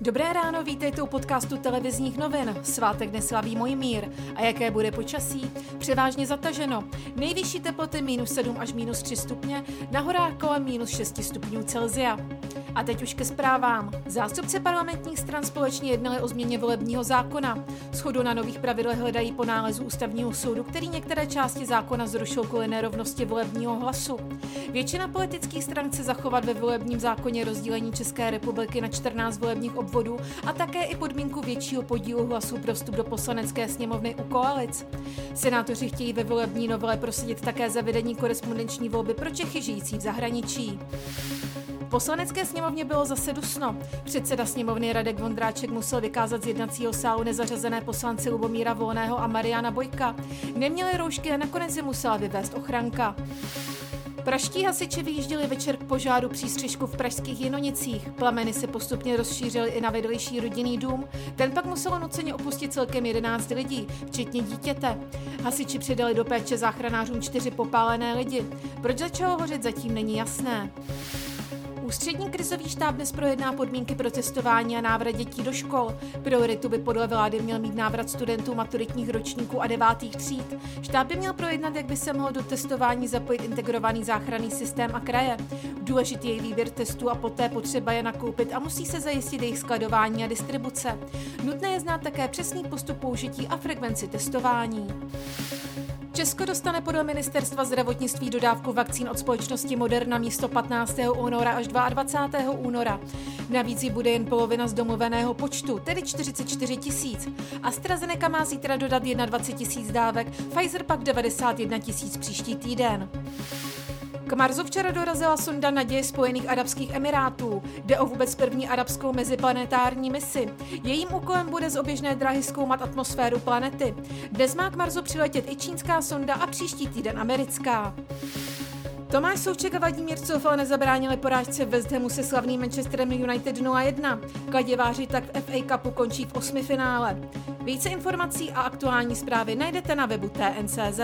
Dobré ráno, vítejte u podcastu televizních novin. Svátek neslaví můj mír. A jaké bude počasí? Převážně zataženo. Nejvyšší teploty minus 7 až minus 3 stupně, na horách kolem minus 6 stupňů Celzia. A teď už ke zprávám. Zástupci parlamentních stran společně jednali o změně volebního zákona. Schodu na nových pravidlech hledají po nálezu ústavního soudu, který některé části zákona zrušil kvůli nerovnosti volebního hlasu. Většina politických stran chce zachovat ve volebním zákoně rozdílení České republiky na 14 volebních obvodů a také i podmínku většího podílu hlasů pro vstup do poslanecké sněmovny u koalic. Senátoři chtějí ve volební novele prosadit také zavedení korespondenční volby pro Čechy žijící v zahraničí poslanecké sněmovně bylo zase dusno. Předseda sněmovny Radek Vondráček musel vykázat z jednacího sálu nezařazené poslanci Lubomíra Volného a Mariana Bojka. Neměli roušky a nakonec je musela vyvést ochranka. Praští hasiči vyjížděli večer k požáru přístřežku v pražských Jinonicích. Plameny se postupně rozšířily i na vedlejší rodinný dům. Ten pak muselo nuceně opustit celkem 11 lidí, včetně dítěte. Hasiči předali do péče záchranářům čtyři popálené lidi. Proč začalo hořet zatím není jasné. Ústřední krizový štáb dnes projedná podmínky pro testování a návrat dětí do škol. Prioritu by podle vlády měl mít návrat studentů maturitních ročníků a devátých tříd. Štáb by měl projednat, jak by se mohl do testování zapojit integrovaný záchranný systém a kraje. Důležitý je výběr testů a poté potřeba je nakoupit a musí se zajistit jejich skladování a distribuce. Nutné je znát také přesný postup použití a frekvenci testování. Česko dostane podle ministerstva zdravotnictví dodávku vakcín od společnosti Moderna místo 15. února až 22. února. Navíc ji bude jen polovina z domluveného počtu, tedy 44 tisíc. AstraZeneca má zítra dodat 21 tisíc dávek, Pfizer pak 91 tisíc příští týden. K Marsu včera dorazila sonda naděje Spojených Arabských Emirátů. Jde o vůbec první arabskou meziplanetární misi. Jejím úkolem bude z oběžné dráhy zkoumat atmosféru planety. Dnes má k Marsu přiletět i čínská sonda a příští týden americká. Tomáš Souček a Vladimír Coufal nezabránili porážce West Hamu se slavným Manchesterem United 0-1. Kladěváři tak v FA Cupu končí v osmi finále. Více informací a aktuální zprávy najdete na webu TNCZ.